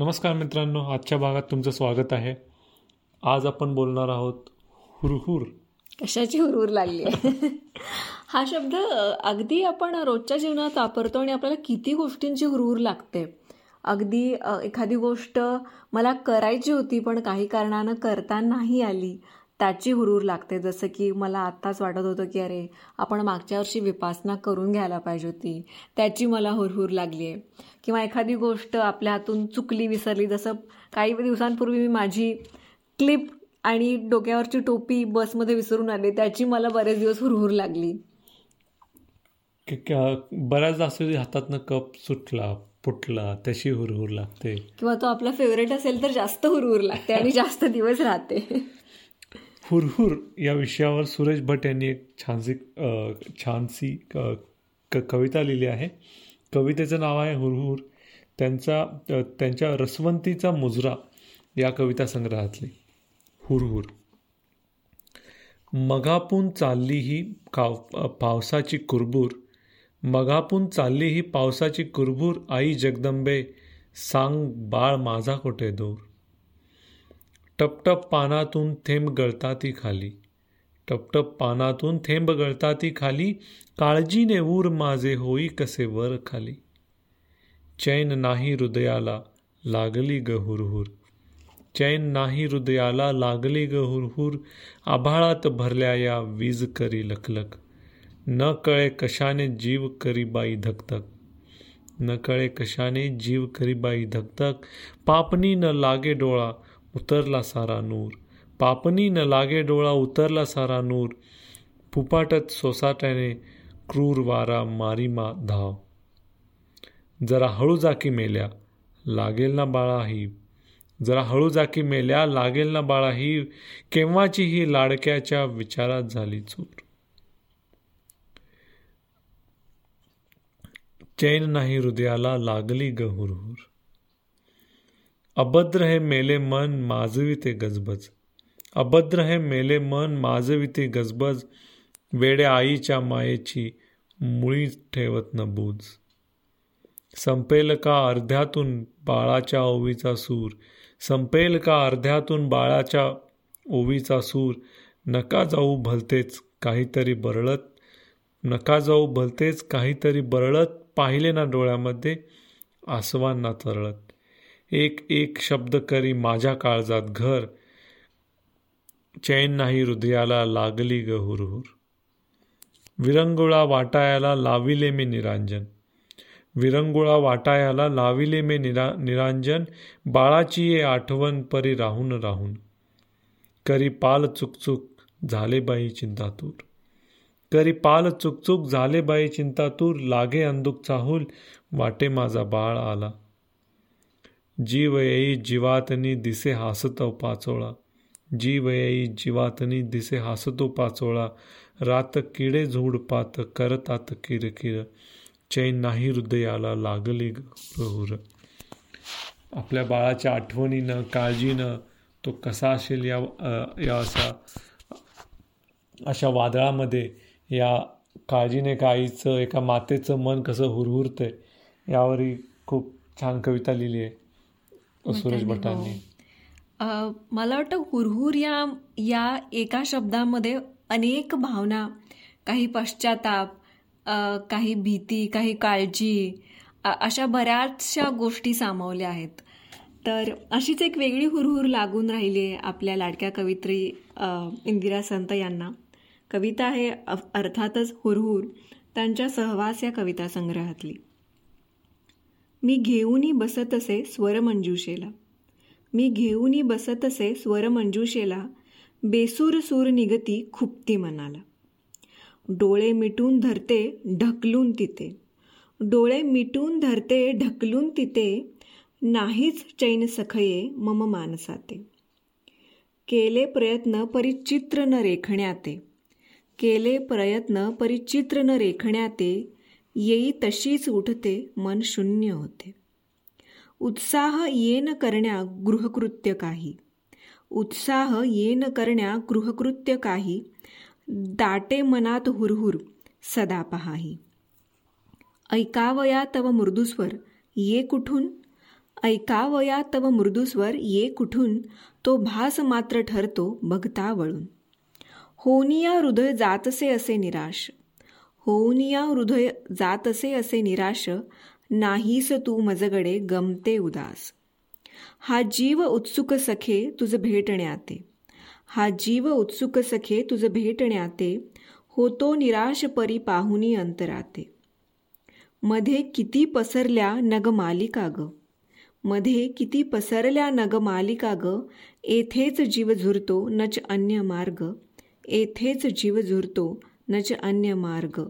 नमस्कार मित्रांनो आजच्या भागात तुमचं स्वागत आहे. आज आपण बोलणार आहोत हुरहुर. कशाची हुरहुर लागली आहे? हा शब्द अगदी आपण रोजच्या जीवनात वापरतो आणि आपल्याला किती गोष्टींची हुरहुर लागते. अगदी एखादी गोष्ट मला करायची होती पण काही कारणानं करता नाही आली. त्याची हुरहुर लागते. जसं की मला आत्ताच वाटत होतं की अरे आपण मागच्या वर्षी विपासना करून घ्यायला पाहिजे होती. त्याची मला हुरहुर लागली आहे. किंवा एखादी गोष्ट आपल्या हातून चुकली विसरली जसं काही दिवसांपूर्वी मी माझी क्लिप आणि डोक्यावरची टोपी बसमध्ये विसरून आले त्याची मला बरेच दिवस हुरहुर लागली. बऱ्याचदा असं हातातनं कप सुटला फुटला त्याची हुरहुर लागते. किंवा तो आपला फेवरेट असेल तर जास्त हुरहुर लागते आणि जास्त दिवस राहते. हुरहुर या विषयावर सुरेश भट यांनी एक छानसी छानसी क कविता लिहिली आहे. कवितेचं नाव आहे हुरहुर. त्यांचा त्यांच्या रसवंतीचा मुजरा या कविता संग्रहातली. हुरहुर. मगापून चालली ही काव पावसाची कुरबूर. मगापून चालली ही पावसाची कुरबूर. आई जगदंबे सांग बाळ माझा कुठे दूर? टपटप पानातून थेंब गळताती खाली. टपटप पानातून थेंब गळताती खाली. काळजीने ऊर माझे होई कसे वर खाली. चैन नाही हृदयाला लागली ग हुरहुर. चैन नाही हृदयाला लागली ग हुरहुर. आभाळात भरल्या या वीज करी लखलख. न कळे कशाने जीव करी बाई धकधक. न कळे कशाने जीव करी बाई धकधक. पापणी न लागे डोळा. उतरला सारा नूर. पापणी न लागे डोळा उतरला सारा नूर. फुपाटत सोसाट्याने क्रूर वारा मारीमा धाव. जरा हळू जाकी मेल्या लागेल ना बाळा ही. जरा हळू जाकी मेल्या लागेल ना बाळा ही. केव्हाची ही लाडक्याच्या विचारात झाली चूर? चैन नाही हृदयाला लागली गहुरहुर अभद्र हे मेले मन माजविते गजबज। अभद्र हे मेले मन माजविते गजबज। वेड्या आईच्या मायेची मुळी ठेवत न बूज। संपेल का अर्ध्यातून बाळाच्या ओवीचा सूर। संपेल का अर्ध्यातून बाळाच्या ओवीचा सूर। नका जाऊ भलतेच काहीतरी बरळत। नका जाऊ भलतेच काहीतरी बरळत पाहिले ना डोळ्यामध्ये आसवांना तरळत। एक एक शब्द करी माझ्या काळजात घर. चैन नाही हृदयाला लागली ग हुरहुर. विरंगुळा वाटायाला लाविले मी निरांजन. विरंगुळा वाटायाला लाविले मी निरा निरांजन. बाळाची ये आठवण परी राहून राहून. करी पाल चुकचुक झाले बाई चिंतातूर. करी पाल चुकचुक झाले बाई चिंतातूर. लागे अंदुक चाहूल. वाटे माझा बाळ आला. जीव येई जीवातनी दिसे हासतो पाचोळा. जीव येई जीवातनी दिसे हासतो पाचोळा. रात किडे झोड पात करतात किरकिर. चैन नाही हृदयाला लागली गहुर आपल्या बाळाच्या आठवणीनं काळजीनं तो कसा असेल या या असा अशा वादळामध्ये या काळजीने का आईचं एका मातेचं मन कसं हुरहुरतंय यावरही खूप छान कविता लिहिली आहे. सुरेश भटांनी. मला वाटतं हुरहुर या या एका शब्दामध्ये अनेक भावना काही पश्चाताप काही भीती काही काळजी अशा बऱ्याचशा गोष्टी सामावल्या आहेत. तर अशीच एक वेगळी हुरहुर लागून राहिली आहे आपल्या लाडक्या कवित्री इंदिरा संत यांना. कविता आहे अर्थातच हुरहुर त्यांच्या सहवास या कविता संग्रहातली. मी घेऊनी बसत असे स्वरमंजुषेला. मी घेऊनी बसत असे स्वरमंजुषेला बेसूर सूर निगती खुपती मनाला. डोळे मिटून धरते ढकलून तिथे. डोळे मिटून धरते ढकलून तिथे. नाहीच चैन सखये मम मानसाते. केले प्रयत्न परिचित्र न रेखण्याते. केले प्रयत्न परिचित्र न रेखण्याते. येई तशीच उठते मन शून्य होते. उत्साह येन करण्या गृहकृत्य काही. उत्साह येन करण्या गृहकृत्य काही. दाटे मनात हुरहुर सदा पहाही. ऐकावया तव मृदुस्वर ये कुठून? ऐकावया तव मृदुस्वर ये कुठून? तो भास मात्र ठरतो बघता वळून. होनिया हृदय जातसे असे निराश. होनिया हृदय जात असे असे निराश नाहीस तू मजगडे गमते उदास. हा जीव उत्सुक सखे तुझं भेटण्याते. हा जीव उत्सुक सखे तुझं भेटण्याते होतो निराश परी पाहुनी अंतराते. मध्ये किती पसरल्या नगमालिका ग. मध्ये किती पसरल्या नगमालिका ग. येथेच जीव झुरतो नच अन्य मार्ग. येथेच जीव झुरतो नच अन्य मार्ग.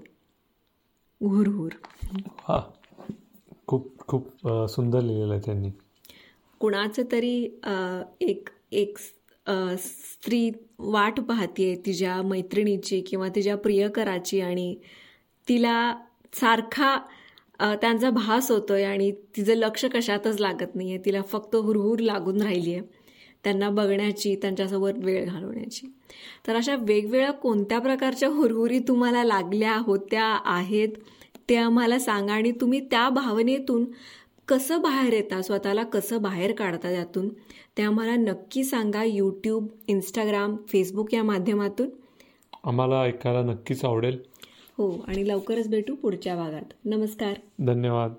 हुरहुर हा खूप खूप सुंदर लिहिलेलं आहे त्यांनी. कुणाचं तरी एक एक स्त्री वाट पाहतीये तिच्या मैत्रिणीची किंवा तिच्या प्रियकराची आणि तिला सारखा त्यांचा भास होतोय आणि तिचं लक्ष कशातच लागत नाहीये. तिला फक्त हुरहुर लागून राहिली आहे त्यांना बघण्याची त्यांच्यासोबत वेळ घालवण्याची. तर अशा वेगवेगळ्या कोणत्या प्रकारच्या हुरहुरी तुम्हाला लागल्या होत्या आहेत ते आम्हाला सांगा आणि तुम्ही त्या भावनेतून कसं बाहेर येता स्वतःला कसं बाहेर काढता त्यातून ते आम्हाला नक्की सांगा यूट्यूब इंस्टाग्राम फेसबुक या माध्यमातून. आम्हाला ऐकायला नक्कीच आवडेल. हो आणि लवकरच भेटू पुढच्या भागात. नमस्कार. धन्यवाद.